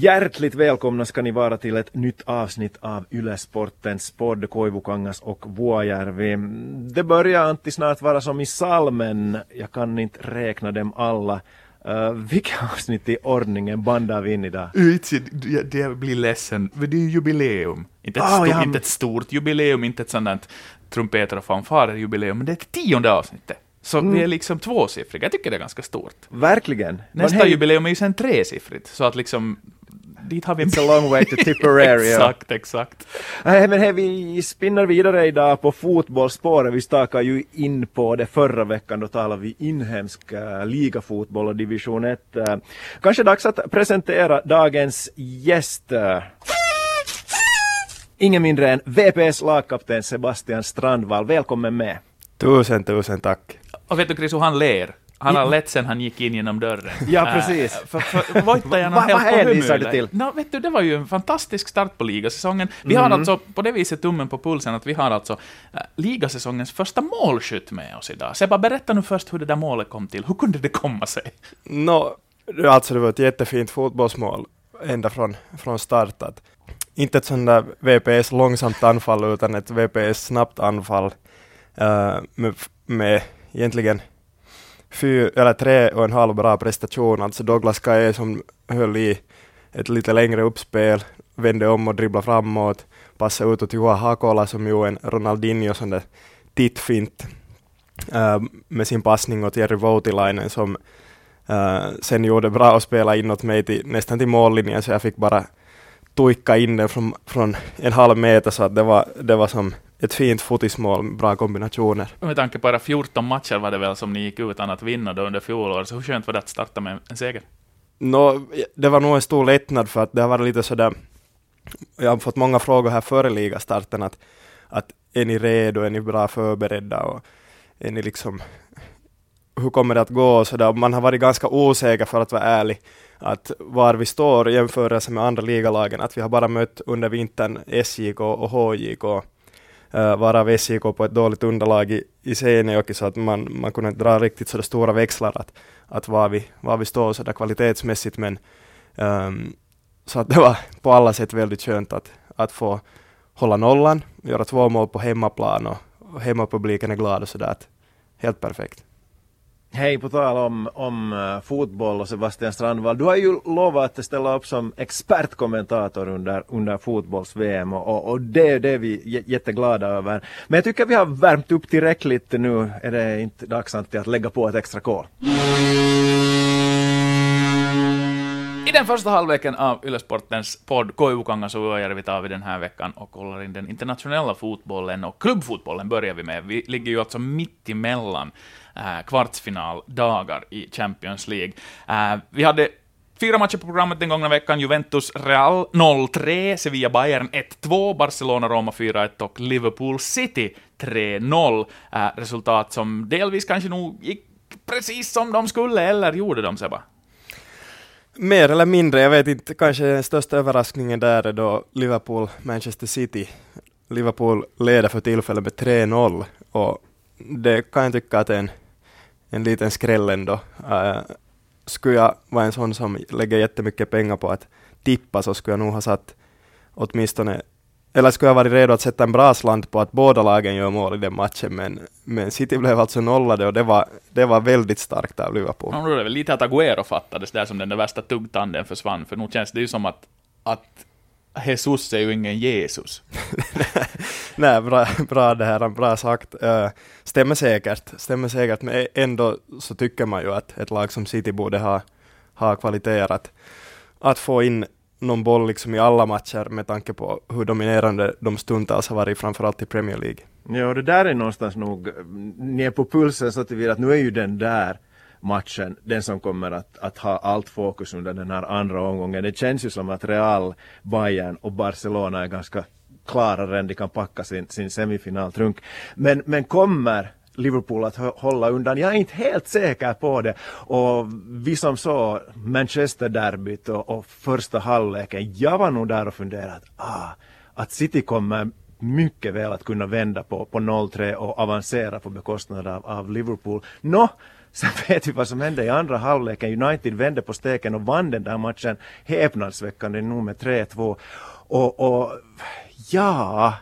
Hjärtligt välkomna ska ni vara till ett nytt avsnitt av Ylesportens podd Koivukangas och Vuojärvi. Det börjar alltid snart vara som i salmen. Jag kan inte räkna dem alla. Uh, vilka avsnitt i ordningen bandar vi in idag? Det blir ledsen, det är jubileum. Inte ett, Ah, stort, ja. inte ett stort jubileum, inte ett sådant trumpeter och fanfarer jubileum, men det är det tionde avsnittet. Så vi är liksom tvåsiffriga, jag tycker det är ganska stort. Verkligen. Nästa hej, jubileum är ju sen tresiffrigt, så att liksom, dit har vi... It's a long way to Tipperary. exakt, exakt. Nej, men hej, vi spinner vidare idag på fotbollsspåret. Vi stakar ju in på det förra veckan. Då talade vi inhemsk uh, ligafotboll och division 1. Uh, kanske dags att presentera dagens gäst. Uh, ingen mindre än VPS lagkapten Sebastian Strandvall. Välkommen med. Tusen, tusen tack. Och vet du Chris, hur han ler? Han har lett sen han gick in genom dörren. Ja, Äh, precis. för, för Voittajan Va- har helt vad på hänvisar du till? No, vet du, det var ju en fantastisk start på ligasäsongen. Vi Mm. har alltså på det viset tummen på pulsen att vi har alltså äh, ligasäsongens första målskytt med oss idag. Sebba, berätta nu först hur det där målet kom till. Hur kunde det komma sig? Nå, alltså det var ett jättefint fotbollsmål ända från, från start. Att inte ett sånt där VPS långsamt anfall utan ett VPS snabbt anfall eh, med, med egentligen fyra, eller tre och en halv bra prestation. Alltså Douglas Kaye som höll i ett lite längre uppspel, vände om och dribblade framåt, passade ut åt Juha Hakola som gjorde en Ronaldinho sån där tittfint eh, med sin passning åt Jerry Voutilainen som eh, sen gjorde bra och spela inåt mig till, nästan till mållinjen så jag fick bara tuikka in den från, från en halv meter så att det var, det var som ett fint fotismål bra kombinationer. Med tanke på era 14 matcher var det väl som ni gick utan att vinna då under fjolåret, så hur skönt var det att starta med en seger? Nå, det var nog en stor lättnad för att det har varit lite sådär, jag har fått många frågor här före ligastarten att, att är ni redo, är ni bra förberedda och är ni liksom, hur kommer det att gå och sådär. Man har varit ganska osäker för att vara ärlig, att var vi står i jämförelse med andra ligalagen, att vi har bara mött under vintern SJK och HJK, varav SJK på ett dåligt underlag i, i Seinejoki så att man, man kunde inte dra riktigt sådär stora växlar att, att var, vi, var vi står sådär kvalitetsmässigt, men ehm, så att det var på alla sätt väldigt skönt att, att få hålla nollan, göra två mål på hemmaplan och, och hemmapubliken är glad och sådär. Helt perfekt. Hej, på tal om, om uh, fotboll och Sebastian Strandvall. Du har ju lovat att ställa upp som expertkommentator under, under fotbolls-VM och, och, och det, det är vi j- jätteglada över. Men jag tycker vi har värmt upp tillräckligt nu. Är det inte dags att lägga på ett extra kol? I den första halvleken av Ylesportens podd Koivukangas och Vuojärvi tar vi den här veckan och kollar in den internationella fotbollen och klubbfotbollen börjar vi med. Vi ligger ju alltså mitt emellan äh, kvartsfinaldagar i Champions League. Äh, vi hade Fyra matcher på programmet den gångna veckan. Juventus Real 0-3, Sevilla Bayern 1-2, Barcelona Roma 4-1 och Liverpool City 3-0. Äh, eh, resultat som delvis kanske nog gick precis som de skulle, eller gjorde de, Sebba? Mer eller mindre, jag vet inte, kanske den största överraskningen där är då Liverpool-Manchester City. Liverpool leder för tillfället med 3-0 och det kan jag tycka att är en, en liten skräll ändå. Uh, skulle jag vara en sån som lägger jättemycket pengar på att tippa så skulle jag nog ha satt åtminstone eller skulle jag varit redo att sätta en bra slant på att båda lagen gör mål i den matchen, men, men City blev alltså nollade och det var, det var väldigt starkt av Liverpool. Ja, då är det väl lite att Agüero fattades där som den där värsta tuggtanden försvann, för nog känns det ju som att, att Jesus är ju ingen Jesus. Nej, bra, bra det här, bra sagt. Uh, stämmer säkert, stämmer säkert, men ändå så tycker man ju att ett lag som City borde ha, ha kvaliteter att, att få in någon boll liksom i alla matcher med tanke på hur dominerande de stundtals har varit, framförallt i Premier League. Ja, det där är någonstans nog, ni är på pulsen så tillvida att nu är ju den där matchen den som kommer att, att ha allt fokus under den här andra omgången. Det känns ju som att Real, Bayern och Barcelona är ganska klarare än de kan packa sin, sin semifinaltrunk. Men, men kommer Liverpool att hålla undan? Jag är inte helt säker på det. Och vi som såg Manchester-derbyt och, och första halvleken, jag var nog där och funderade att, ah, att City kommer mycket väl att kunna vända på, på 0-3 och avancera på bekostnad av, av Liverpool. Nå, Sen vet vi vad som hände i andra halvleken. United vände på steken och vann den där matchen häpnadsväckande nog med 3-2. Och, och ja,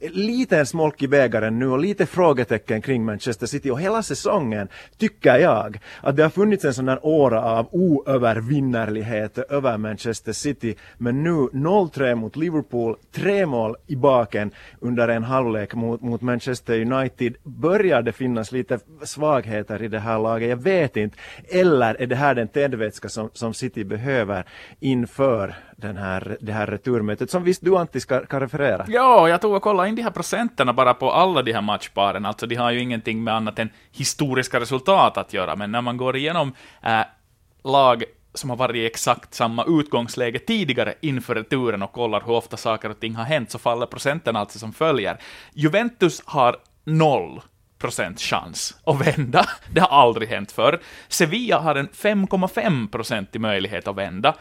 liten smolk i bägaren nu och lite frågetecken kring Manchester City och hela säsongen tycker jag att det har funnits en sån där åra av oövervinnerlighet över Manchester City men nu 0-3 mot Liverpool, tre mål i baken under en halvlek mot, mot Manchester United. Börjar det finnas lite svagheter i det här laget? Jag vet inte. Eller är det här den tändvätska som, som City behöver inför den här, det här returmötet som visst du Antti ska, ska referera? Ja, jag tog och kollade in de här procenterna bara på alla de här matchparen, alltså de har ju ingenting med annat än historiska resultat att göra, men när man går igenom äh, lag som har varit i exakt samma utgångsläge tidigare inför returen och kollar hur ofta saker och ting har hänt, så faller procenten alltså som följer. Juventus har noll procent chans att vända. Det har aldrig hänt förr. Sevilla har en 5,5 procentig möjlighet att vända.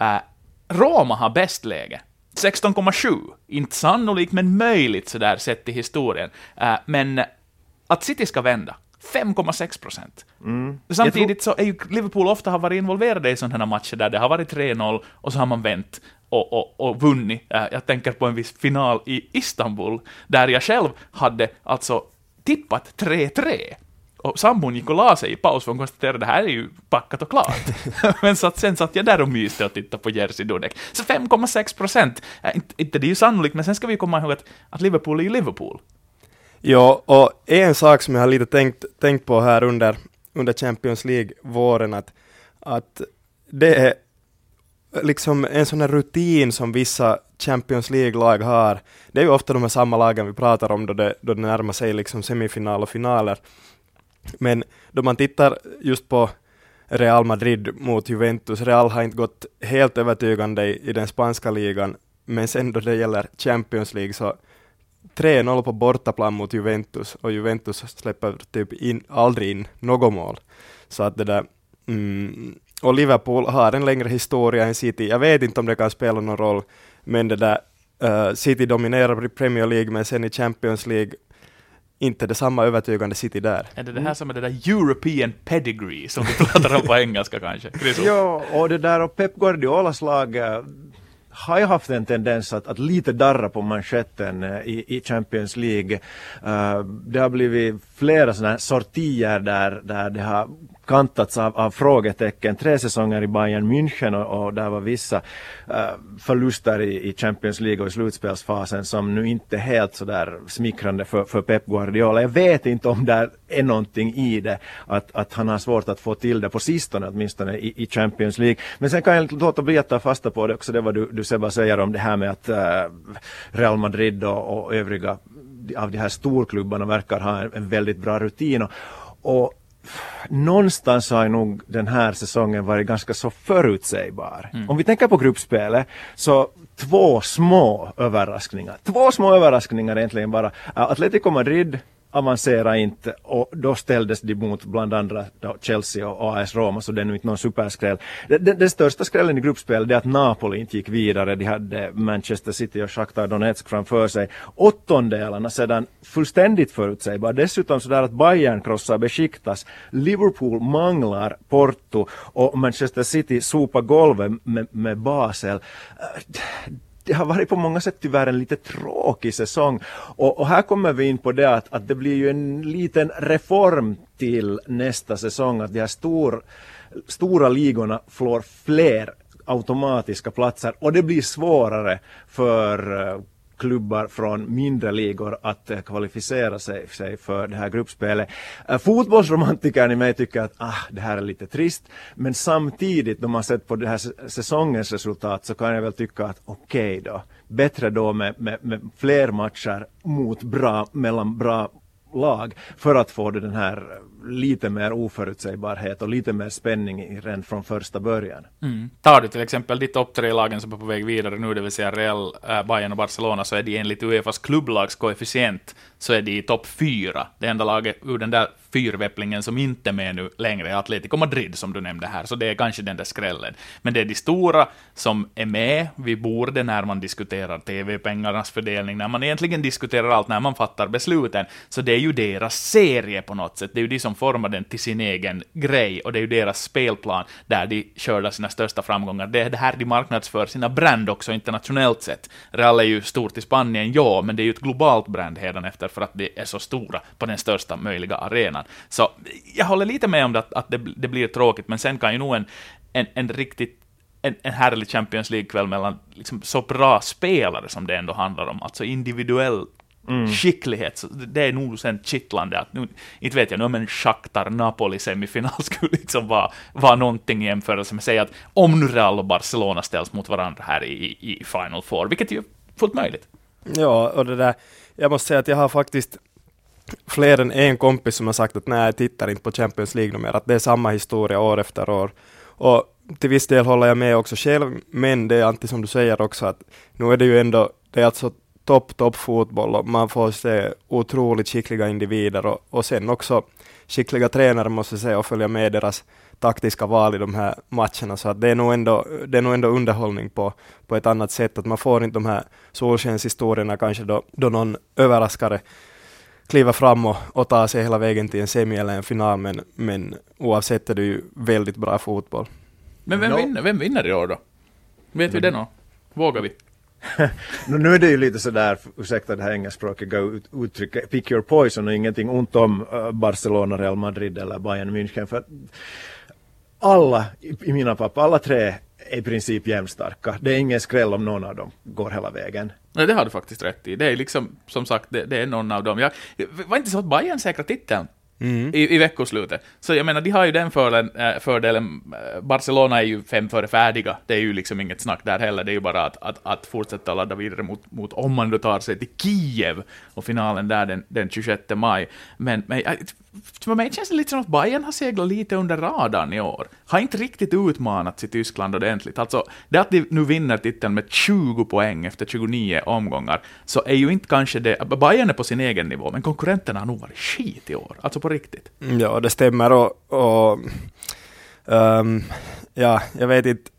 Äh, Roma har bäst läge. 16,7. Inte sannolikt, men möjligt sådär sett i historien. Uh, men att City ska vända, 5,6 procent. Mm. Samtidigt så är ju Liverpool ofta har varit involverade i sådana här matcher där det har varit 3-0 och så har man vänt och, och, och vunnit. Uh, jag tänker på en viss final i Istanbul, där jag själv hade alltså tippat 3-3 och sambon gick och la sig i paus för hon konstaterade att det här är ju packat och klart. Men så att sen satt jag där och myste och tittade på Jerzy Dudek. Så 5,6 procent, äh, inte, inte det är ju sannolikt, men sen ska vi komma ihåg att, att Liverpool är ju Liverpool. Ja, och en sak som jag har lite tänkt, tänkt på här under, under Champions League-våren, att, att det är liksom en sån här rutin som vissa Champions League-lag har. Det är ju ofta de här samma lagen vi pratar om då det, då det närmar sig liksom semifinal och finaler. Men då man tittar just på Real Madrid mot Juventus, Real har inte gått helt övertygande i, i den spanska ligan, men sen då det gäller Champions League så 3-0 på bortaplan mot Juventus och Juventus släpper typ in, aldrig in något mål. Så att det där, mm, och Liverpool har en längre historia än City. Jag vet inte om det kan spela någon roll, men det där uh, City dominerar i Premier League, men sen i Champions League inte det samma övertygande City där. Är det det här som är det där European pedigree som vi pratar om på engelska kanske? ja, och det där och Pep Guardiolas lag eh, har ju haft en tendens att, att lite darra på manschetten eh, i, i Champions League. Uh, det har blivit flera sådana sortier där, där det har kantats av, av frågetecken. Tre säsonger i Bayern München och, och där var vissa uh, förluster i, i, Champions League och i slutspelsfasen som nu inte är helt sådär smickrande för, för Pep Guardiola. Jag vet inte om det är någonting i det, att, att han har svårt att få till det på sistone åtminstone i, i Champions League. Men sen kan jag inte låta bli att ta fasta på det också, det vad du, du Seba säger om det här med att uh, Real Madrid och, och övriga av de här storklubbarna verkar ha en, en väldigt bra rutin. Och, och någonstans har nog den här säsongen varit ganska så förutsägbar. Mm. Om vi tänker på gruppspelet så två små överraskningar. Två små överraskningar egentligen bara. Atletico Madrid avancerade inte och då ställdes de mot bland andra Chelsea och AS Roma så det är nu inte någon superskräll. Den, den, största skrällen i gruppspelet är att Napoli inte gick vidare. De hade Manchester City och Shakhtar Donetsk framför sig. Åttondelarna sedan fullständigt förutsägbara. Dessutom sådär att Bayern krossar Besiktas, Liverpool manglar Porto och Manchester City sopar golvet med, med Basel äh, det har varit på många sätt tyvärr en lite tråkig säsong. Och, och, här kommer vi in på det att, att det blir ju en liten reform till nästa säsong. Att de här stor, stora ligorna får fler automatiska platser och det blir svårare för eh, klubbar från mindre ligor att eh, kvalificera sig, sig, för det här gruppspelet. Eh, fotbollsromantikern i mig tycker att ah, det här är lite trist, men samtidigt när man sett på det här säsongens resultat så kan jag väl tycka att okej okay då, bättre då med, med, med fler matcher mot bra, mellan bra lag för att få den här lite mer oförutsägbarhet och lite mer spänning redan från första början. Mm. Tar du till exempel de topp tre lagen som är på väg vidare nu, det vill säga Real, äh, Bayern och Barcelona, så är de enligt Uefas klubblagskoefficient så är de i topp fyra. Det enda laget ur den där fyrväpplingen som inte är med nu längre är Atletico Madrid, som du nämnde här, så det är kanske den där skrällen. Men det är de stora som är med vid bordet när man diskuterar TV-pengarnas fördelning, när man egentligen diskuterar allt, när man fattar besluten, så det är ju deras serie på något sätt. Det är ju de som formar den till sin egen grej, och det är ju deras spelplan där de skördar sina största framgångar. Det är det här de marknadsför sina brand också internationellt sett. Real är ju stort i Spanien, ja, men det är ju ett globalt brand efter för att de är så stora på den största möjliga arenan. Så jag håller lite med om det, att, att det, det blir tråkigt, men sen kan ju nog en, en, en riktigt en, en härlig Champions League-kväll mellan liksom så bra spelare som det ändå handlar om, alltså individuell mm. skicklighet, så det är nog sen kittlande att nu, inte vet jag, nu men Shakhtar Napoli semifinal skulle liksom vara, vara någonting i jämförelse med, säg att om nu Real och Barcelona ställs mot varandra här i, i Final Four, vilket är ju fullt möjligt. Ja, och det där, jag måste säga att jag har faktiskt fler än en kompis som har sagt att nej, jag tittar inte på Champions League mer, att det är samma historia år efter år. Och till viss del håller jag med också själv, men det är alltid som du säger också att nu är det ju ändå, det är alltså topp, topp fotboll och man får se otroligt skickliga individer och, och sen också skickliga tränare måste jag säga och följa med deras taktiska val i de här matcherna, så att det är nog ändå, det är nog ändå underhållning på, på ett annat sätt, att man får inte de här solskenshistorierna kanske då, då någon överraskare kliver fram och, och tar sig hela vägen till en semi eller en final, men, men oavsett är det ju väldigt bra fotboll. Men vem, no. vinner, vem vinner i år då? Vet vi det nå? Vågar vi? nu är det ju lite sådär, ursäkta det här engelskspråkiga uttrycket, pick your poison och ingenting ont om uh, Barcelona, Real Madrid eller Bayern München. För alla i mina papper, alla tre är i princip jämnstarka. Det är ingen skräll om någon av dem går hela vägen. Nej, det har du faktiskt rätt i. Det är liksom, som sagt, det, det är någon av dem. Jag, var inte så att Bayern säkrar titeln Mm. I, i veckoslutet. Så jag menar, de har ju den fördelen, äh, fördelen, äh, Barcelona är ju fem före färdiga, det är ju liksom inget snack där heller, det är ju bara att, att, att fortsätta ladda vidare mot, mot om man då tar sig till Kiev, och finalen där den, den 26 maj. Men, men för mig känns det lite som att Bayern har seglat lite under radarn i år. Har inte riktigt utmanats i Tyskland ordentligt. Alltså, det att de nu vinner titeln med 20 poäng efter 29 omgångar, så är ju inte kanske det... Bayern är på sin egen nivå, men konkurrenterna har nog varit skit i år. Alltså på riktigt. Mm, ja, det stämmer och... och um, ja, jag vet inte.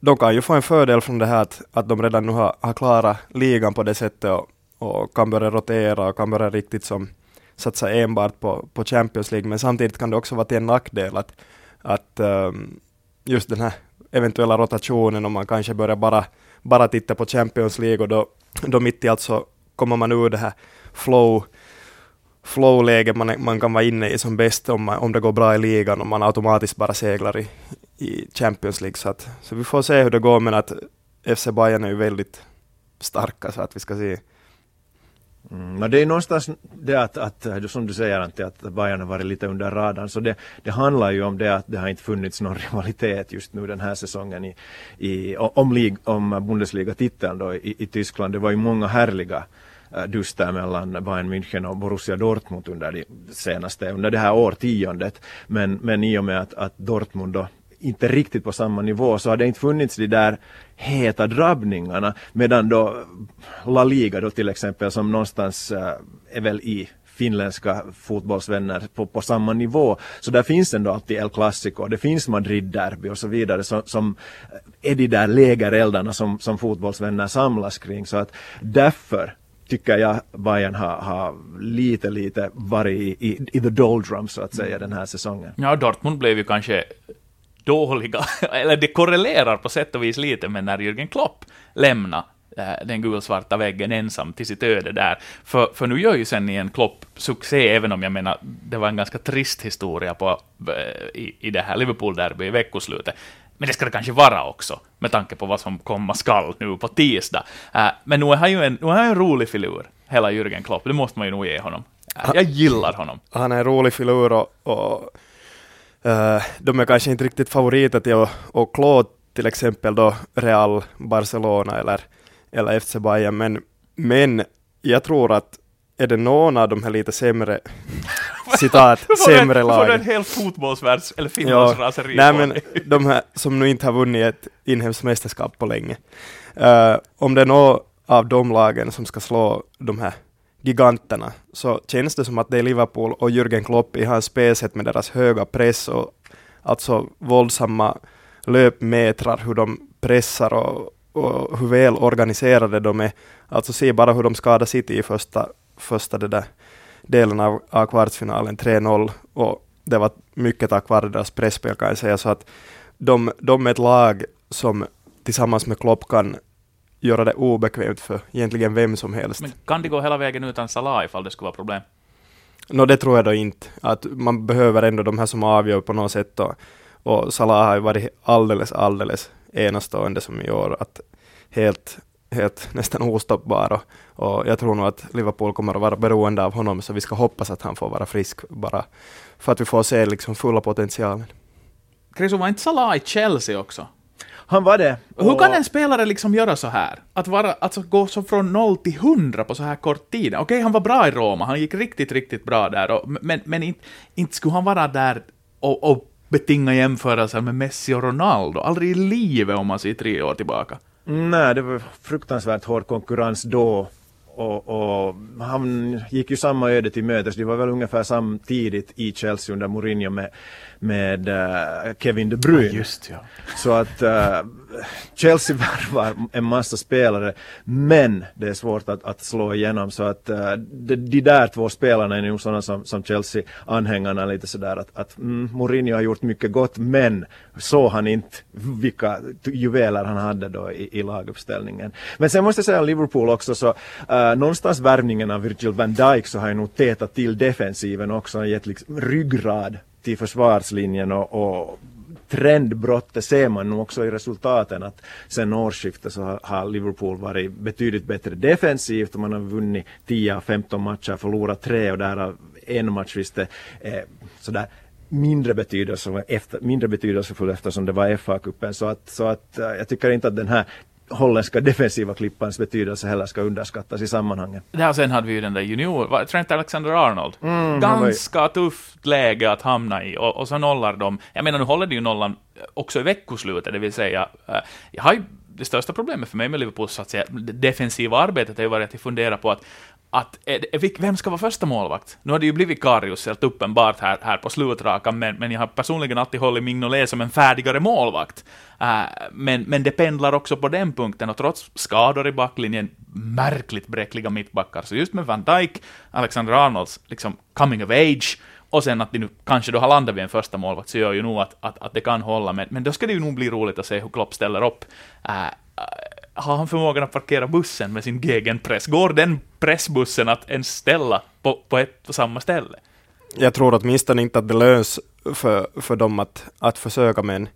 De kan ju få en fördel från det här att, att de redan nu har, har klarat ligan på det sättet och, och kan börja rotera och kan börja riktigt som satsa enbart på, på Champions League, men samtidigt kan det också vara till en nackdel att, att um, just den här eventuella rotationen, om man kanske börjar bara, bara titta på Champions League och då, då mitt i allt så kommer man ur det här flow flow-läge man, man kan vara inne i som bäst om, man, om det går bra i ligan och man automatiskt bara seglar i, i Champions League. Så, att, så vi får se hur det går, men att FC Bayern är ju väldigt starka så att vi ska se Mm, men det är någonstans det att, att, som du säger Antti, att Bayern har varit lite under radarn. Så det, det handlar ju om det att det har inte funnits någon rivalitet just nu den här säsongen i, i, om, om Bundesliga-titeln då i, i Tyskland. Det var ju många härliga eh, duster mellan Bayern München och Borussia Dortmund under, det senaste, under det här årtiondet. Men, men i och med att, att Dortmund då inte riktigt på samma nivå så har det inte funnits de där heta drabbningarna medan då La Liga då till exempel som någonstans eh, är väl i finländska fotbollsvänner på, på samma nivå. Så där finns ändå alltid El Clasico, det finns Madrid-derby och så vidare som, som är de där lägereldarna som, som fotbollsvänner samlas kring. Så att därför tycker jag Bayern har, har lite, lite varit i, i, i the doldrums så att säga den här säsongen. Ja, Dortmund blev ju kanske dåliga, eller det korrelerar på sätt och vis lite med när Jürgen Klopp lämnade eh, den gulsvarta väggen ensam till sitt öde där. För, för nu gör ju sen en Klopp succé, även om jag menar, det var en ganska trist historia på, eh, i, i det här Liverpool-derby i veckoslutet. Men det ska det kanske vara också, med tanke på vad som komma skall nu på tisdag. Uh, men nu är han ju en, nu är han en rolig filur, hela Jürgen Klopp, det måste man ju nog ge honom. Uh, jag gillar honom. Han är en rolig filur och, och Uh, de är kanske inte riktigt favoriter till att, att klå till exempel då Real, Barcelona eller, eller FC Bayern, men, men jag tror att är det någon av de här lite sämre citat, sämre lagen. Får du en hel fotbollsvärlds eller finlandsraseri ja, Nej men de här som nu inte har vunnit ett inhemskt mästerskap på länge. Uh, om det är någon av de lagen som ska slå de här giganterna, så känns det som att det är Liverpool och Jürgen Klopp i hans spelsätt med deras höga press och alltså våldsamma löpmetrar, hur de pressar och, och hur väl organiserade de är. Alltså se bara hur de skadade City i första, första det där delen av, av kvartsfinalen, 3-0, och det var mycket tack vare deras presspel kan jag säga, så att de, de är ett lag som tillsammans med Klopp kan göra det obekvämt för egentligen vem som helst. Men kan de gå hela vägen utan Salah ifall det skulle vara problem? No, det tror jag då inte. Att man behöver ändå de här som avgör på något sätt. Och, och Salah har ju varit alldeles, alldeles enastående som i år. Att helt, helt nästan ostoppbar. Och, och jag tror nog att Liverpool kommer att vara beroende av honom, så vi ska hoppas att han får vara frisk bara för att vi får se liksom fulla potentialen. Krisu, var inte Salah i Chelsea också? Han var det. Hur kan en spelare liksom göra så här? Att vara, alltså gå så från noll till hundra på så här kort tid? Okej, okay, han var bra i Roma, han gick riktigt, riktigt bra där, och, men, men inte, inte skulle han vara där och, och betinga jämförelser med Messi och Ronaldo. Aldrig i livet om man ser tre år tillbaka. Nej, det var fruktansvärt hård konkurrens då. Och, och, han gick ju samma öde till mötes. Det var väl ungefär samtidigt i Chelsea under Mourinho med, med uh, Kevin De Bruyne. Ja, just ja. Så att uh, Chelsea värvar en massa spelare men det är svårt att, att slå igenom så att uh, de, de där två spelarna är nog sådana som, som Chelsea-anhängarna lite sådär att, att mm, Mourinho har gjort mycket gott men såg han inte vilka juveler han hade då i, i laguppställningen. Men sen måste jag säga Liverpool också så uh, någonstans värvningen av Virgil van Dijk så har jag nog tätat till defensiven också, gett liksom ryggrad till försvarslinjen och, och trendbrottet ser man nu också i resultaten att sen årsskiftet så har Liverpool varit betydligt bättre defensivt och man har vunnit 10 av 15 matcher, förlorat tre och därav en match visst är eh, sådär mindre betydelsefull, efter, mindre betydelsefull eftersom det var FA-cupen. Så att, så att eh, jag tycker inte att den här holländska defensiva klippans betydelse heller ska underskattas i sammanhanget. Ja, sen hade vi ju den där junior, Trent Alexander-Arnold. Mm, Ganska ju... tufft läge att hamna i, och, och så nollar de. Jag menar, nu håller de ju nollan också i veckoslutet, det vill säga, uh, jag har ju det största problemet för mig med Liverpools så att säga, defensiva arbetet har ju varit att fundera på att att vem ska vara första målvakt? Nu har det ju blivit Karius helt uppenbart här, här på slutrakan, men, men jag har personligen alltid hållit Mignolet som en färdigare målvakt. Äh, men, men det pendlar också på den punkten, och trots skador i backlinjen, märkligt bräckliga mittbackar, så just med Van Dijk, Alexander Arnolds, liksom coming of age, och sen att de nu kanske då har landat vid en första målvakt, så gör ju nog att, att, att det kan hålla, men, men då ska det ju nog bli roligt att se hur Klopp ställer upp. Äh, äh har han förmågan att parkera bussen med sin gegenpress? Går den pressbussen att ens ställa på, på ett och samma ställe? Jag tror åtminstone inte att det löns för, för dem att, att försöka med en,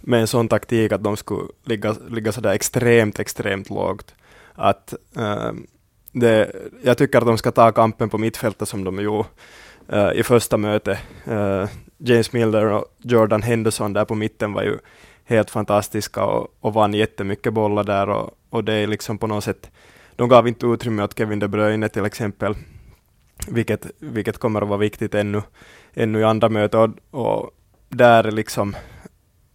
med en sån taktik att de skulle ligga, ligga sådär extremt, extremt lågt. Att, äh, det, jag tycker att de ska ta kampen på mittfältet som de gjorde äh, i första mötet. Äh, James Milner och Jordan Henderson där på mitten var ju helt fantastiska och, och vann jättemycket bollar där och, och det är liksom på något sätt, de gav inte utrymme åt Kevin De Bruyne till exempel, vilket, vilket kommer att vara viktigt ännu, ännu i andra möten och, och där liksom,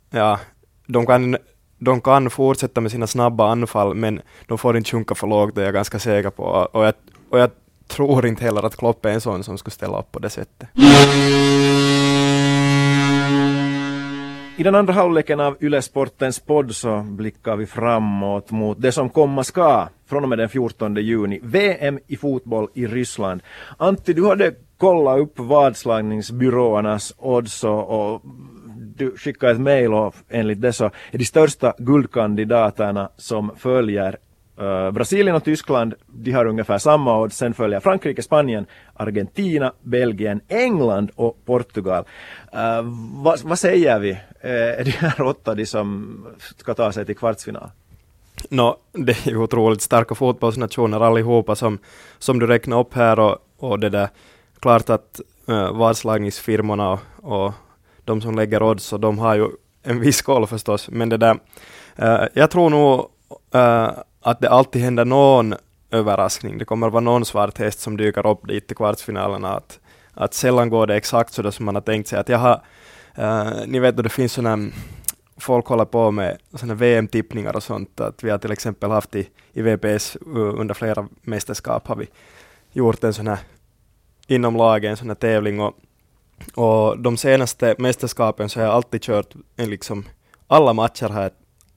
ja, de kan de kan fortsätta med sina snabba anfall, men de får inte sjunka för lågt, det är jag ganska säker på. Och jag, och jag tror inte heller att Klopp är en sån som skulle ställa upp på det sättet. I den andra halvleken av Ylesportens podd så blickar vi framåt mot det som komma ska från och med den 14 juni. VM i fotboll i Ryssland. Antti, du hade kollat upp vadslagningsbyråernas odds och, du skickade ett mejl och enligt det så är de största guldkandidaterna som följer Uh, Brasilien och Tyskland, de har ungefär samma odds. Sen följer Frankrike, Spanien, Argentina, Belgien, England och Portugal. Uh, vad, vad, säger vi? Uh, är de här åtta de som ska ta sig till kvartsfinal? No, det är ju otroligt starka fotbollsnationer allihopa som, som du räknar upp här och, och det där. Klart att uh, vadslagningsfirmorna och, och de som lägger odds, och de har ju en viss koll förstås, men det där, uh, jag tror nog uh, att det alltid händer någon överraskning. Det kommer att vara någon svart häst som dyker upp dit i kvartsfinalerna. Att, att sällan går det exakt så som man har tänkt sig. Att jag har, uh, eh, ni vet att det finns sådana folk håller på med sådana VM-tippningar och sånt. Att vi har till exempel haft i, i VPS under flera mästerskap har vi gjort en sån här inom lagen, en sån här tävling och, och de senaste mästerskapen så har jag alltid kört en liksom, alla matcher har jag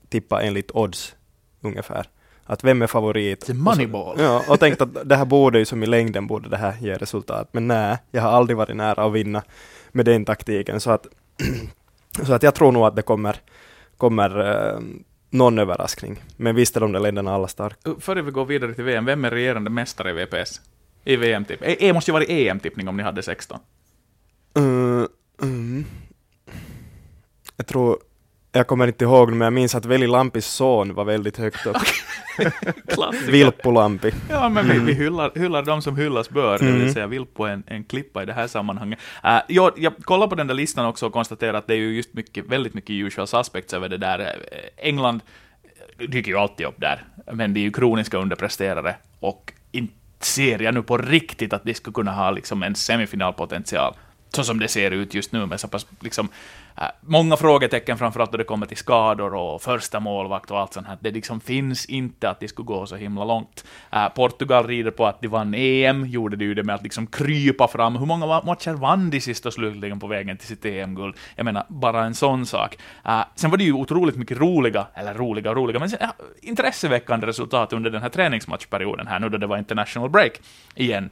tippat enligt odds ungefär. Att vem är favorit? Moneyball. Ja, och tänkt att det här borde ju som i längden borde det här ge resultat. Men nej, jag har aldrig varit nära att vinna med den taktiken. Så att, så att jag tror nog att det kommer, kommer uh, någon överraskning. Men visst är de där länderna alla starka. Före vi går vidare till VM, vem är regerande mästare i VPS? I VM-tipp? Det e, e måste ju vara EM-tippning om ni hade 16. Uh, eh, mm. Jag tror jag kommer inte ihåg, men jag minns att Veli Lampis son var väldigt högt upp. Vilppo-Lampi. Ja, men vi, vi hyllar, hyllar de som hyllas bör, mm. det vill mm. säga Vilppo är en, en klippa i det här sammanhanget. Uh, jag, jag kollade på den där listan också och konstaterade att det är ju just mycket, väldigt mycket usual suspects över det där. Uh, England dyker ju alltid upp där, men det är ju kroniska underpresterare och inte ser jag nu på riktigt att de skulle kunna ha liksom en semifinalpotential så som det ser ut just nu med så pass liksom, äh, Äh, många frågetecken, framförallt då det kommer till skador och första målvakt och allt sånt här. Det liksom finns inte att det skulle gå så himla långt. Äh, Portugal rider på att de vann EM, gjorde det ju det med att liksom krypa fram. Hur många matcher vann de sist och slutligen på vägen till sitt EM-guld? Jag menar, bara en sån sak. Äh, sen var det ju otroligt mycket roliga, eller roliga och roliga, men sen, äh, intresseväckande resultat under den här träningsmatchperioden här, nu då det var international break igen.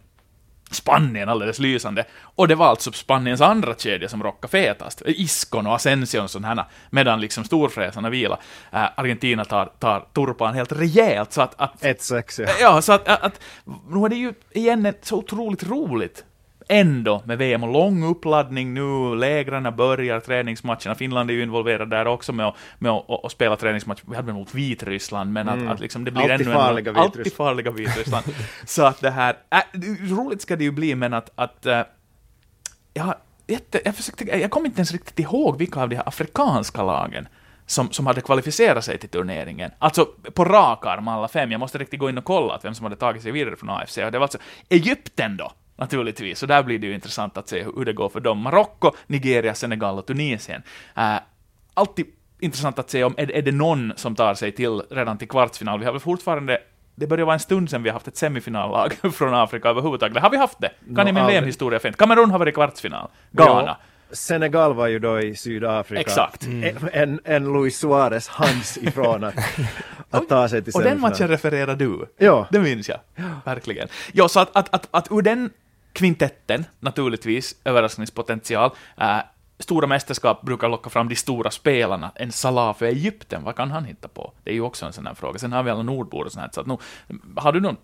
Spanien alldeles lysande. Och det var alltså Spaniens andra kedja som rockade fetast. Iskon och Asensio och här, medan liksom storfräsarna vila. Äh, Argentina tar, tar turpan helt rejält, så att... att 1-6, ja. Ja, så att, att, att... Nu är det ju igen så otroligt roligt ändå med VM och lång uppladdning nu, lägren börjar, träningsmatcherna, Finland är ju involverad där också med att, med att, att spela träningsmatcher, vi hade mot Vitryssland, men mm. att, att liksom det blir alltid ännu farliga en, alltid farliga Vitryssland. så att det här, äh, roligt ska det ju bli, men att, att äh, ja, jätte, jag, försökte, jag kommer inte ens riktigt ihåg vilka av de här afrikanska lagen som, som hade kvalificerat sig till turneringen. Alltså på rak arm alla fem, jag måste riktigt gå in och kolla vem som hade tagit sig vidare från AFC, och det var alltså Egypten då, naturligtvis. Så där blir det ju intressant att se hur det går för dem. Marocko, Nigeria, Senegal och Tunisien. Uh, alltid intressant att se om är, är det någon som tar sig till redan till kvartsfinal. Vi har väl fortfarande det börjar vara en stund sedan vi har haft ett semifinallag från Afrika överhuvudtaget. Har vi haft det? Kan ni min VM-historia fint? Kamerun har varit i kvartsfinal. Ghana. Ja. Senegal var ju då i Sydafrika. Exakt. Mm. En, en Luis Suarez hands ifrån att, att ta sig till Och den matchen refererar du. Ja. Det minns jag. Verkligen. Ja, så att, att, att, att ur den kvintetten, naturligtvis, överraskningspotential. Äh, stora mästerskap brukar locka fram de stora spelarna. En Salah för Egypten, vad kan han hitta på? Det är ju också en sån här fråga. Sen har vi alla nordbor och sånt här. Så att nu, har du någon,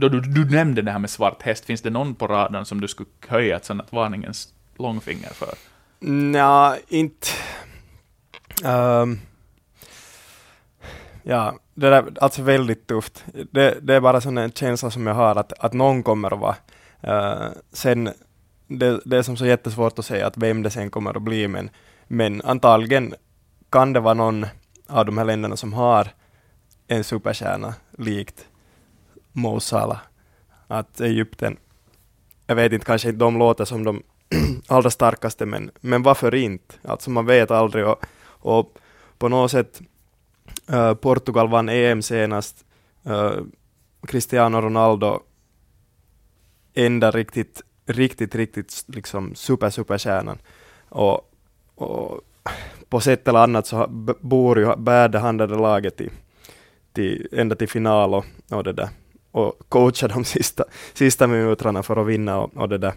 då du, du, nämnde det här med svart häst, finns det någon på raden som du skulle höja ett sånt här varningens långfinger för? Nja, inte... Um, ja, det är alltså väldigt tufft. Det, det är bara sån en känsla som jag har att, att någon kommer att vara Uh, sen, det, det är som så jättesvårt att säga att vem det sen kommer att bli, men, men antagligen kan det vara någon av de här länderna som har en superstjärna likt Mo Salah. Att Egypten, jag vet inte, kanske inte de låter som de allra starkaste, men, men varför inte? Alltså man vet aldrig och, och på något sätt uh, Portugal vann EM senast, uh, Cristiano Ronaldo enda riktigt, riktigt, riktigt liksom super, superstjärnan. Och, och på sätt eller annat så bor ju, bärde han det laget till, till, ända till final och, och det där. Och coachar de sista, sista minuterna för att vinna och, och det där.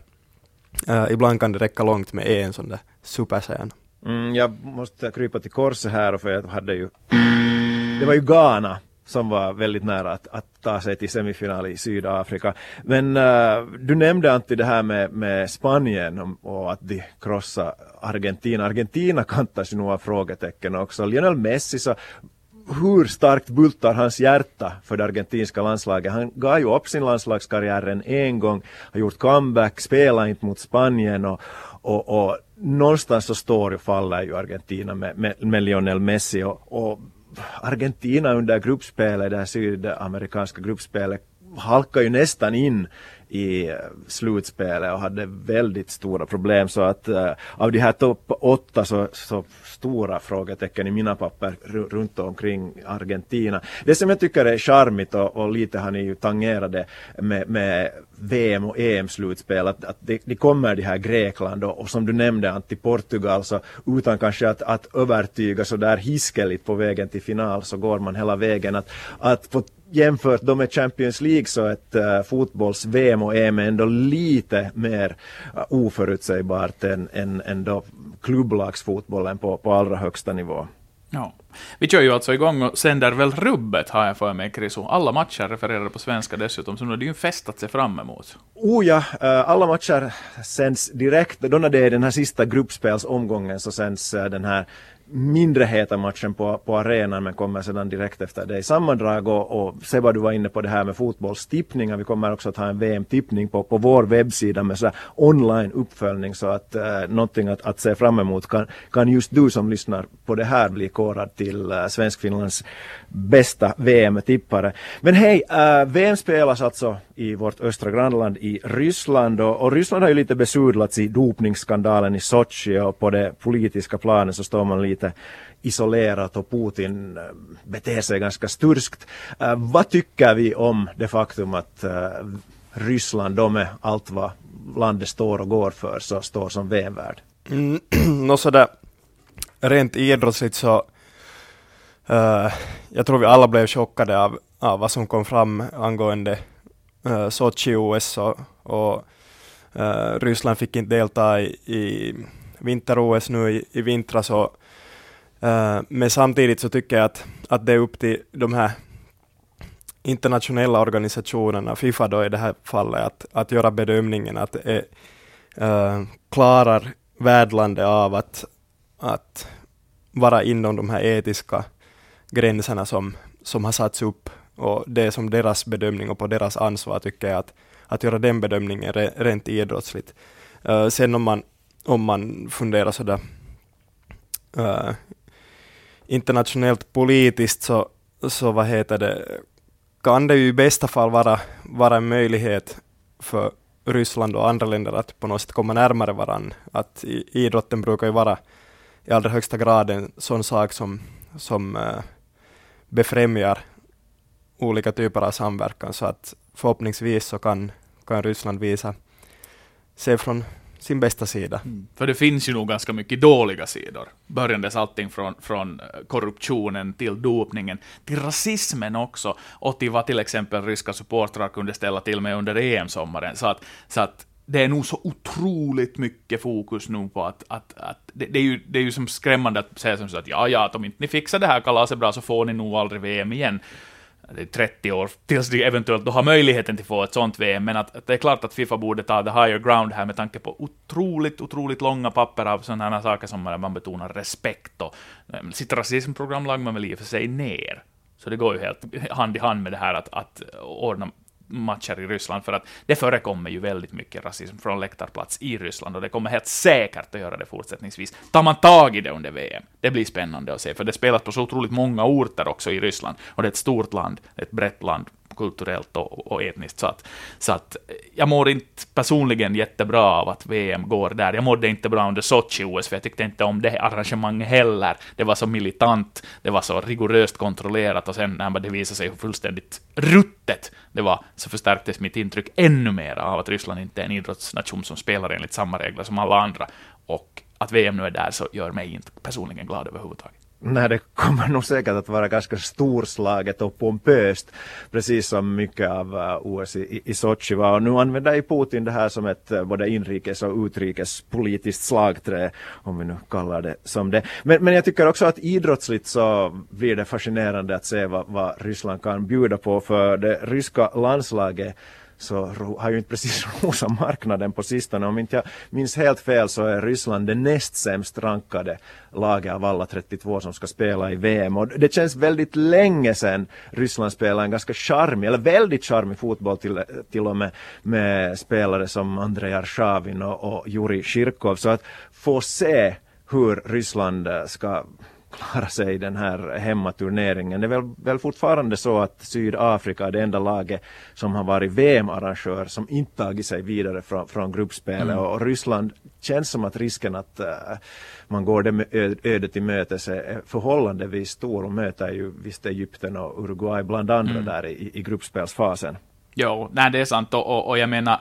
Uh, ibland kan det räcka långt med en sån där superstjärna. Mm, jag måste krypa till korset här för jag hade ju det var ju Ghana som var väldigt nära att, att ta sig till semifinal i Sydafrika. Men uh, du nämnde Antti det här med, med Spanien och att de krossade Argentina. Argentina kantas ju nog av frågetecken också. Lionel Messi så hur starkt bultar hans hjärta för det argentinska landslaget. Han gav ju upp sin landslagskarriär en gång, har gjort comeback, spelar inte mot Spanien och, och, och någonstans så står och faller ju Argentina med, med, med Lionel Messi och, och Argentina under gruppspelet, det här sydamerikanska gruppspelet, halkade ju nästan in i eh, slutspelet och hade väldigt stora problem. Så att uh, av de här topp åtta så, så stora frågetecken i mina papper runt omkring Argentina. Det som jag tycker är charmigt och, och lite har ni ju tangerat det med, med VM och EM-slutspel att, att det, de kommer de här Grekland och, och som du nämnde Antti Portugal så utan kanske att, att övertyga så där hiskeligt på vägen till final så går man hela vägen att, att få jämfört då med Champions League så ett eh, uh, fotbolls-VM och EM är ändå lite mer uh, oförutsägbart än, än, än då klubblagsfotbollen på, på allra högsta nivå. Ja. Vi kör ju alltså igång och sänder väl rubbet, har jag för mig, Kriso. Alla matcher refererar på svenska dessutom, så nu är det ju en fest att se fram emot. Oh ja, uh, alla matcher sänds direkt. Då när det är den här sista gruppspelsomgången så sänds den här mindre heta matchen på, på arenan men kommer sedan direkt efter det i sammandrag och, och Seba du var inne på det här med fotbollstippningar. Vi kommer också att ha en VM-tippning på, på vår webbsida med så online uppföljning så att eh, någonting att, att se fram emot kan, kan just du som lyssnar på det här bli korad till eh, Svenskfinlands bästa VM-tippare. Men hej, eh, äh, VM spelas alltså i vårt östra grannland i Ryssland och, och, Ryssland har ju lite besudlats i dopningsskandalen i Sochi och på det politiska planet så står man lite isolerat och Putin äh, beter sig ganska sturskt. Äh, vad tycker vi om det faktum att Ryssland, då med allt vad landet står och går för, så står som VM-värd? Mm, Nå sådär rent idrottsligt så Uh, jag tror vi alla blev chockade av, av vad som kom fram angående eh, uh, Sochi-OS och, och uh, Ryssland fick inte delta i, i vinter-OS nu i, i vintras. Och, uh, men samtidigt så tycker jag att, att det är upp till de här internationella organisationerna, Fifa då i det här fallet, att, att göra bedömningen att är, uh, klarar värdlandet av att, att vara inom de här etiska gränserna som, som har satts upp och det är som deras bedömning och på deras ansvar tycker jag att, att göra den bedömningen re, rent idrottsligt. Uh, sen om man, om man funderar sådär uh, internationellt politiskt så, så vad heter det, kan det ju i bästa fall vara, vara en möjlighet för Ryssland och andra länder att på något sätt komma närmare varandra. Att idrotten brukar ju vara i allra högsta grad en sån sak som, som uh, befrämjar olika typer av samverkan, så att förhoppningsvis så kan, kan Ryssland visa sig från sin bästa sida. Mm. För det finns ju nog ganska mycket dåliga sidor. Börjandes allting från, från eh, korruptionen till dopningen, till rasismen också, och till vad till exempel ryska supportrar kunde ställa till med under EM-sommaren. Så att, så att det är nog så otroligt mycket fokus nu på att, att, att det, det, är ju, det är ju som skrämmande att säga som så att ja, ja, att om inte ni fixar det här kalaset bra så får ni nog aldrig VM igen. Det är 30 år tills de eventuellt då har möjligheten till att få ett sånt VM, men att, att, det är klart att Fifa borde ta the higher ground här med tanke på otroligt, otroligt långa papper av sådana här saker som man betonar respekt och sitt rasismprogram lagar man väl i och för sig ner. Så det går ju helt hand i hand med det här att, att ordna matcher i Ryssland, för att det förekommer ju väldigt mycket rasism från läktarplats i Ryssland, och det kommer helt säkert att göra det fortsättningsvis. Tar man tag i det under VM? Det blir spännande att se, för det spelas på så otroligt många orter också i Ryssland, och det är ett stort land, ett brett land, kulturellt och, och etniskt. Så att, så att jag mår inte personligen jättebra av att VM går där. Jag mådde inte bra under Sochi-OS, för jag tyckte inte om det arrangemanget heller. Det var så militant, det var så rigoröst kontrollerat, och sen när det visade sig fullständigt ruttet det var, så förstärktes mitt intryck ännu mer av att Ryssland inte är en idrottsnation som spelar enligt samma regler som alla andra. Och att VM nu är där så gör mig inte personligen glad överhuvudtaget. Nej, det kommer nog säkert att vara ganska storslaget och pompöst, precis som mycket av eh, OS i, i Sochi var. Och nu använder ju Putin det här som ett eh, både inrikes och utrikespolitiskt slagträ, om vi nu kallar det som det. Men, men jag tycker också att idrottsligt så blir det fascinerande att se vad, vad Ryssland kan bjuda på, för det ryska landslaget så har ju inte precis rosat marknaden på sistone. Om inte jag minns helt fel så är Ryssland det näst sämst rankade laget av alla 32 som ska spela i VM. Och det känns väldigt länge sedan Ryssland spelade en ganska charmig, eller väldigt charmig fotboll till, till och med med spelare som Andrei Arshavin och, och Juri Shirkov. Så att få se hur Ryssland ska klara sig i den här hemmaturneringen. Det är väl, väl fortfarande så att Sydafrika är det enda laget som har varit VM-arrangör som inte tagit sig vidare från, från gruppspelet mm. och, och Ryssland känns som att risken att uh, man går det ödet till mötes är förhållandevis stor och möter ju visst Egypten och Uruguay bland andra mm. där i, i gruppspelsfasen. Jo, nej det är sant och, och, och jag menar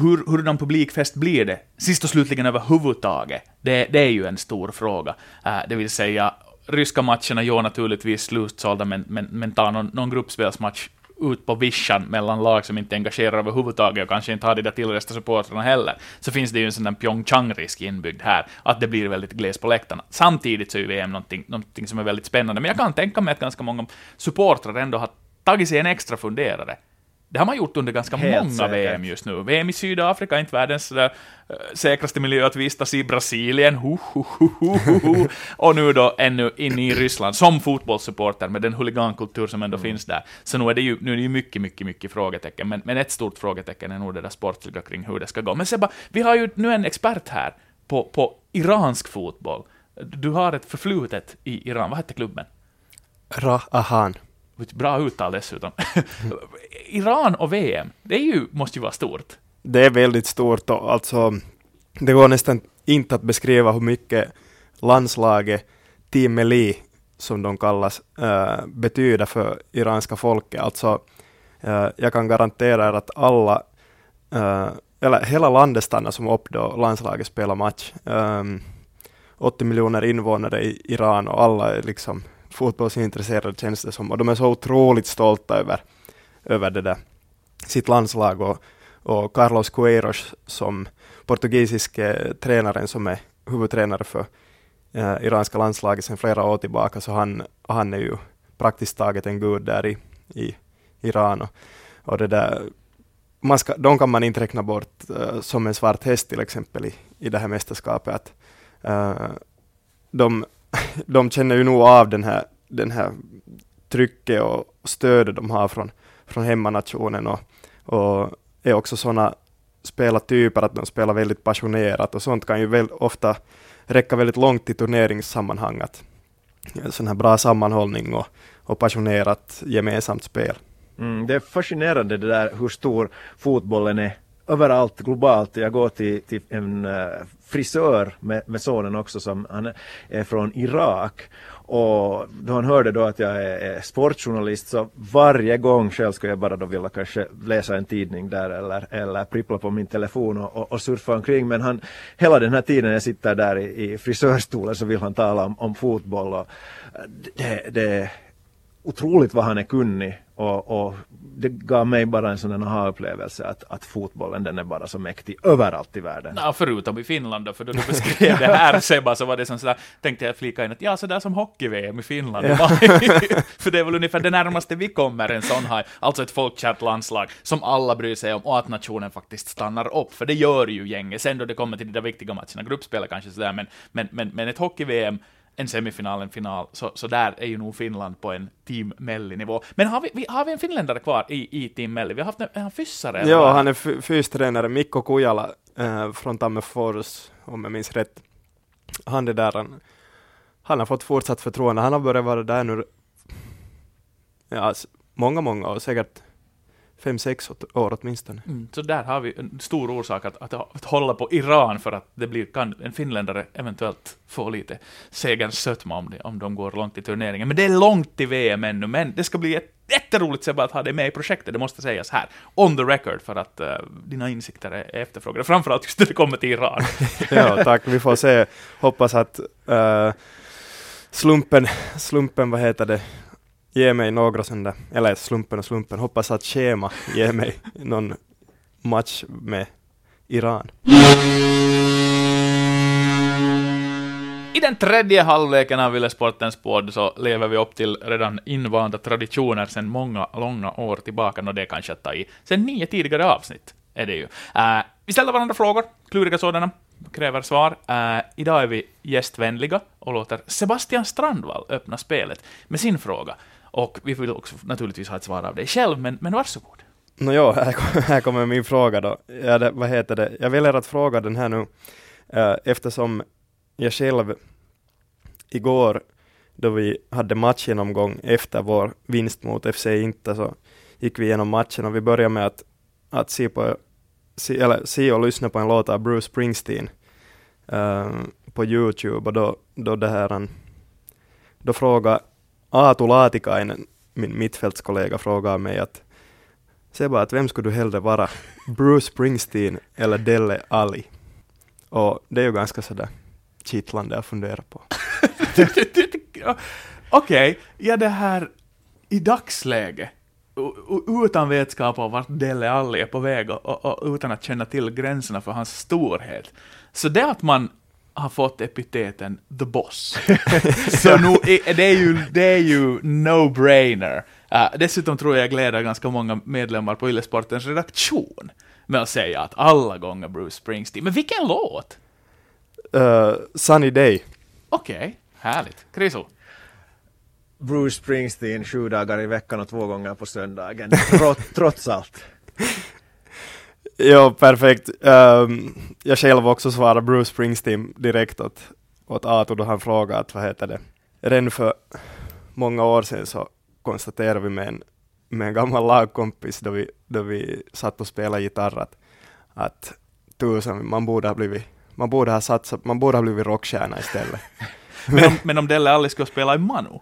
hur, hurdan publikfest blir det? Sist och slutligen överhuvudtaget, det, det är ju en stor fråga. Uh, det vill säga, ryska matcherna, jo naturligtvis slutsålda, men, men, men ta någon, någon gruppspelsmatch ut på vischan mellan lag som inte engagerar överhuvudtaget och kanske inte har de där tillresta supportrarna heller, så finns det ju en sån där Pyeongchang-risk inbyggd här, att det blir väldigt gles på läktarna. Samtidigt så är ju VM någonting, någonting som är väldigt spännande, men jag kan tänka mig att ganska många supportrar ändå har tagit sig en extra funderare det har man gjort under ganska Helt många säkert. VM just nu. VM i Sydafrika är inte världens äh, säkraste miljö att vistas i. Brasilien, ho, ho, ho, och nu då ännu inne i Ryssland, som fotbollssupporter med den huligankultur som ändå mm. finns där. Så nu är det ju, nu är det ju mycket, mycket, mycket frågetecken, men, men ett stort frågetecken är nog det där sportsliga kring hur det ska gå. Men Sebba, vi har ju nu en expert här på, på iransk fotboll. Du har ett förflutet i Iran, vad hette klubben? Ra-Ahan. Bra uttal dessutom. Iran och VM, det är ju, måste ju vara stort. Det är väldigt stort och alltså, det går nästan inte att beskriva hur mycket landslaget Team Meli, som de kallas, äh, betyder för iranska folket. Alltså, äh, jag kan garantera er att alla, äh, eller hela landet stannar som upp då landslaget spelar match. 80 miljoner invånare i Iran och alla är liksom fotbollsintresserade känns det som, och de är så otroligt stolta över, över det där, sitt landslag och, och Carlos Queiroz som portugisisk eh, tränaren som är huvudtränare för eh, iranska landslaget sedan flera år tillbaka, så han, han är ju praktiskt taget en gud där i, i Iran. Och, och det där, man ska, de kan man inte räkna bort uh, som en svart häst till exempel i, i det här mästerskapet. Att, uh, de de känner ju nog av den här, den här trycket och stödet de har från, från hemmanationen och, och är också sådana spelartyper att de spelar väldigt passionerat och sånt kan ju väl ofta räcka väldigt långt i turneringssammanhang. Att sån här bra sammanhållning och, och passionerat gemensamt spel. Mm, det är fascinerande det där hur stor fotbollen är överallt globalt. Jag går till, till en eh, frisör med, med sonen också som han är från Irak. Och då han hörde då att jag är sportjournalist så varje gång själv skulle jag bara då vilja kanske läsa en tidning där eller, eller prippla på min telefon och, och, och surfa omkring. Men han hela den här tiden jag sitter där i, i frisörstolen så vill han tala om, om fotboll. Och eh, det, det otroligt vad han är kunnig och, och, det gav mig bara en sån aha-upplevelse att, att fotbollen den är bara så mäktig överallt i världen. Ja, förutom i Finland då, för då du beskrev det här Sebba så var det som sådär, tänkte jag flika in att ja, sådär som hockey-VM i Finland. Ja. för det är väl ungefär det närmaste vi kommer en sån här, alltså ett folkkärt landslag som alla bryr sig om och att nationen faktiskt stannar upp, för det gör ju gänget. Sen då det kommer till de där viktiga matcherna, gruppspelet kanske sådär, men, men, men, men ett hockey-VM en semifinal, en final, så, så där är ju nog Finland på en Team Melli-nivå. Men har vi, vi, har vi en finländare kvar i, i Team Melli? Vi har haft en, en fyssare? Ja, han är fystränare, Mikko Kujala äh, från Tammerfors, om jag minns rätt. Han är där, han, han har fått fortsatt förtroende. Han har börjat vara där nu ja, många, många år, säkert fem, sex år åtminstone. Mm, så där har vi en stor orsak att, att, att, hålla på Iran för att det blir, kan en finländare eventuellt få lite segerns sötma om, det, om de går långt i turneringen. Men det är långt till VM ännu, men det ska bli ett jätteroligt Sebbe att ha dig med i projektet, det måste sägas här, on the record, för att uh, dina insikter är efterfrågade, framförallt just när det kommer till Iran. ja, tack, vi får se, hoppas att uh, slumpen, slumpen, vad heter det, ge mig några sådana, eller slumpen och slumpen, hoppas att schema ger mig någon match med Iran. I den tredje halvleken av Yle Sportens podd så lever vi upp till redan invanda traditioner sedan många, långa år tillbaka, och det är kanske att ta i. Sen nio tidigare avsnitt är det ju. Uh, vi ställer varandra frågor, kluriga sådana, kräver svar. Uh, idag är vi gästvänliga och låter Sebastian Strandvall öppna spelet med sin fråga. Och vi vill också naturligtvis ha ett svar av dig själv, men, men varsågod. Nå här, här kommer min fråga då. Ja, det, vad heter det? Jag väljer att fråga den här nu eh, eftersom jag själv igår då vi hade matchgenomgång efter vår vinst mot FC Inter så gick vi igenom matchen och vi började med att, att se, på, se, eller, se och lyssna på en låt av Bruce Springsteen uh, på Youtube och då, då det här eh, då frågade Aatu Laatikainen, min mittfältskollega, frågade mig att se bara att vem skulle du hellre vara, Bruce Springsteen eller Delle Ali? Och det är ju ganska sådär kittlande att fundera på. Okej, okay. ja det här i dagsläget, utan vetskap om vart Delle Alli är på väg och, och, och, utan att känna till gränserna för hans storhet. Så det att man har fått epiteten The Boss, så nu är, det, är ju, det är ju no-brainer. Uh, dessutom tror jag jag gläder ganska många medlemmar på Yllesportens redaktion med att säga att alla gånger Bruce Springsteen. Men vilken låt? Uh, Sunny Day. Okej, okay, härligt. Kriso? Bruce Springsteen sju dagar i veckan och två gånger på söndagen, trots, trots allt. Ja, perfekt. Um, jag själv också svarade Bruce Springsteen direkt åt, åt Ato då han frågade att vad heter det. Redan för många år sedan så konstaterade vi med en, med en gammal lagkompis då vi, då vi satt och spelade gitarr att, att tusen, man borde ha blivit man borde ha satsat, man borde ha blivit rockstjärna istället. men, om, men om Delle aldrig skulle spela i Manu?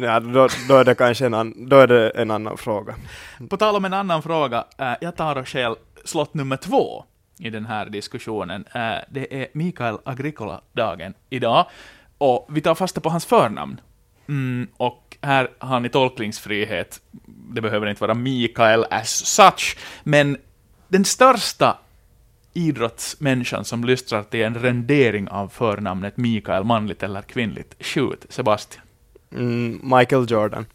Ja, då, då, är det kanske en, an, då är det en annan fråga. På tal om en annan fråga, äh, jag tar och själv slott nummer två i den här diskussionen. Äh, det är Mikael Agricola-dagen idag, och vi tar fasta på hans förnamn. Mm, och här har ni tolkningsfrihet. Det behöver inte vara Mikael as such, men den största idrottsmänniskan som lystrar till en rendering av förnamnet Mikael, manligt eller kvinnligt. skjut Sebastian. Mm, Michael Jordan.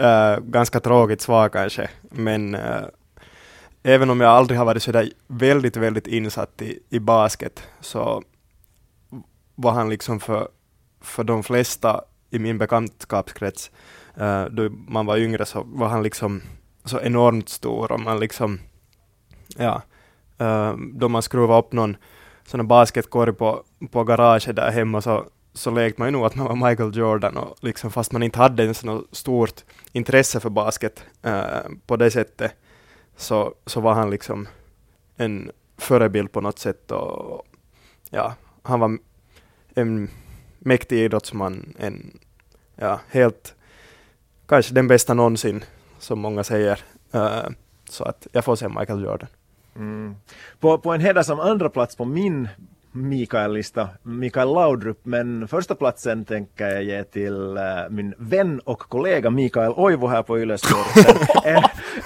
Uh, ganska tråkigt svar kanske, men uh, även om jag aldrig har varit sådär väldigt, väldigt insatt i, i basket, så var han liksom för, för de flesta i min bekantskapskrets, uh, då man var yngre, så var han liksom så enormt stor och man liksom, ja, uh, då man skruvade upp någon sån basketkorg på, på garaget där hemma så, så lekte man ju nog att man var Michael Jordan och liksom fast man inte hade ens något stort intresse för basket eh, på det sättet så, så var han liksom en förebild på något sätt och ja, han var en mäktig idrottsman, en ja, helt, kanske den bästa någonsin, som många säger. Uh, så att jag får säga Michael Jordan. Mm. På, på en hedersam andra plats på min Mikael-lista, Mikael Laudrup, men första platsen tänker jag ge till äh, min vän och kollega Mikael Oivo här på Yllesporten.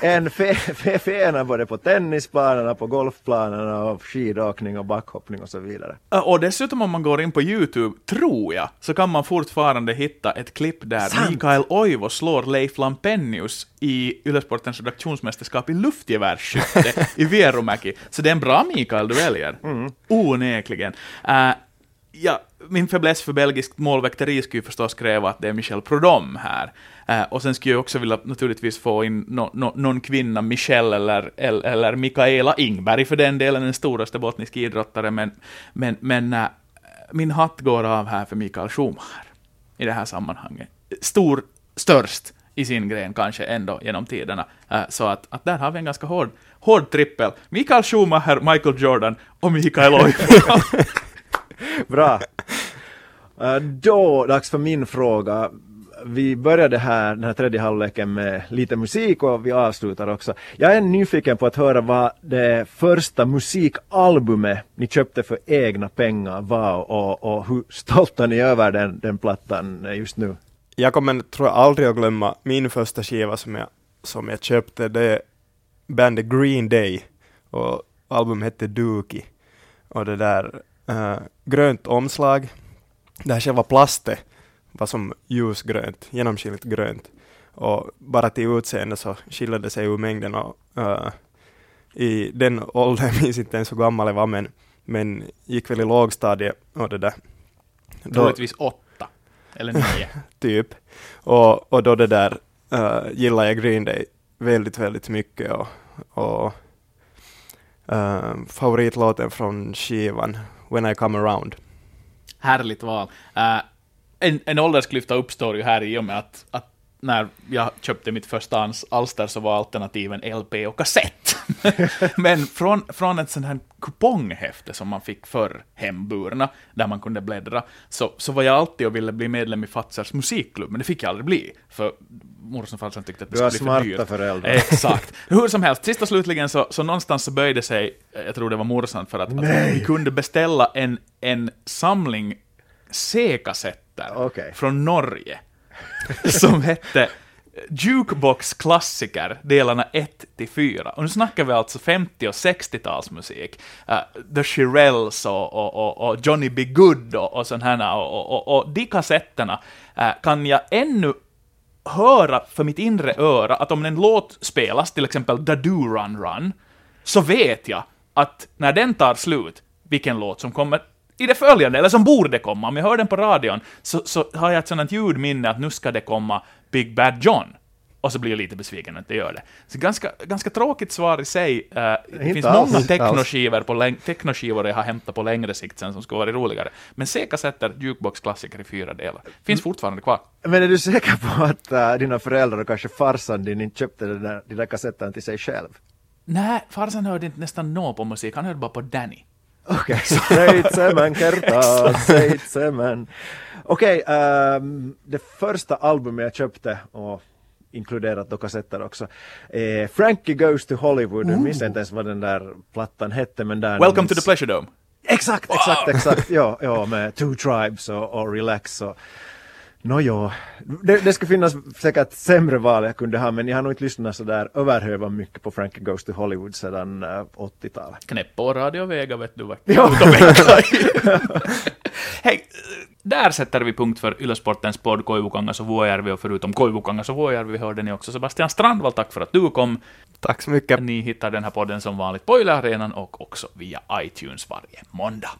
en en fe, fe, fena både på tennisbanorna, på golfplanerna och skidåkning och backhoppning och så vidare. Och dessutom om man går in på Youtube, tror jag, så kan man fortfarande hitta ett klipp där Sant. Mikael Oivo slår Leif Lampenius i Yllesportens redaktionsmästerskap i luftgevärsskytte i Vierumäki. Så det är en bra Mikael du väljer. Mm. Onekligen. Uh, ja, min fäbless för belgiskt målväkteri skulle ju förstås kräva att det är Michel Prodom här. Eh, och sen skulle jag också vilja naturligtvis få in no, no, någon kvinna, Michelle eller, eller, eller Mikaela Ingberg för den delen, den storaste botniska idrottare, men, men, men eh, min hatt går av här för Mikael Schumacher i det här sammanhanget. Stor, störst i sin gren kanske ändå genom tiderna. Eh, så att, att där har vi en ganska hård, hård trippel. Mikael Schumacher, Michael Jordan och Mikael Oivo. Bra. Eh, då, dags för min fråga. Vi började här, den här tredje halvleken med lite musik och vi avslutar också. Jag är nyfiken på att höra vad det första musikalbumet ni köpte för egna pengar var och, och hur stolta ni är över den, den plattan just nu. Jag kommer tror jag aldrig att glömma min första skiva som jag, som jag köpte. Det är bandet Green Day och albumet hette Dookie. Och det där uh, grönt omslag. Det här själva plastet var som ljusgrönt, genomskinligt grönt. Och bara till utseende så skilde det sig ur mängden. Och, uh, I den åldern, jag minns inte ens hur gammal jag var, men, men gick väl i lågstadiet och det där. Troligtvis åtta, eller nio. typ. Och, och då det där uh, gillar jag Green Day väldigt, väldigt mycket. Och, och uh, favoritlåten från skivan When I Come Around. Härligt val. Uh, en, en åldersklyfta uppstår ju här i och med att, att när jag köpte mitt första alster så var alternativen LP och kassett. Men från, från ett sånt här kuponghäfte som man fick för hemburna, där man kunde bläddra, så, så var jag alltid och ville bli medlem i Fatsers musikklubb, men det fick jag aldrig bli, för morsan och farsan tyckte att det Du skulle har bli för dyrt. smarta föräldrar. Exakt. Hur som helst, sist och slutligen så, så någonstans så böjde sig, jag tror det var morsan, för att, att vi kunde beställa en, en samling C-kassetter Okej. från Norge som hette eh, Jukebox klassiker, delarna 1 till 4. Och nu snackar vi alltså 50 och 60-talsmusik. Uh, eh, The Shirelles och, och, och, och Johnny B. Good och, och sån här. Och, och, och, och de kassetterna uh, kan jag ännu höra för mitt inre öra att om en låt spelas, till exempel Da Do Run Run, så vet jag att när den tar slut, vilken låt som kommer i det följande, eller som borde komma. Om jag hör den på radion, så, så har jag ett sådant ljudminne att nu ska det komma Big Bad John. Och så blir jag lite besviken att det gör det. Så ganska, ganska tråkigt svar i sig. Uh, det finns alls, många technoskivor, på technoskivor jag har hämtat på längre sikt sen som skulle vara roligare. Men C-kassetter, jukebox-klassiker i fyra delar. Finns fortfarande kvar. Men är du säker på att äh, dina föräldrar och kanske farsan din inte köpte den där, de där kassetterna till sig själv? Nej, farsan hörde inte nästan nå på musik, han hörde bara på Danny. Okej, Seitsemän kertaa, seitsemän. Okej, ehm, det första albumet jag köpte, och inkluderat då kassetter också, är Frankie Goes to Hollywood. Jag minns inte ens vad den där plattan hette, men där... Welcome to the Pleasure Dome. Exakt, exakt, exakt. Ja, ja med Two Tribes och, och Relax och Nåjo, det, det skulle finnas säkert sämre val jag kunde ha, men jag har nog inte lyssnat sådär överhövan mycket på Frankie Goes to Hollywood sedan äh, 80-talet. Knäpp på Radio Vega vet du vad Ja. ut och vänta i. Hej, där sätter vi punkt för Yle-sportens podd Koivukangas och Vuojärvi, och förutom Koivukangas och Vuojärvi hörde ni också Sebastian Strandvall, tack för att du kom. Tack så mycket. Ni hittar den här podden som vanligt på Yle Arenan och också via iTunes varje måndag.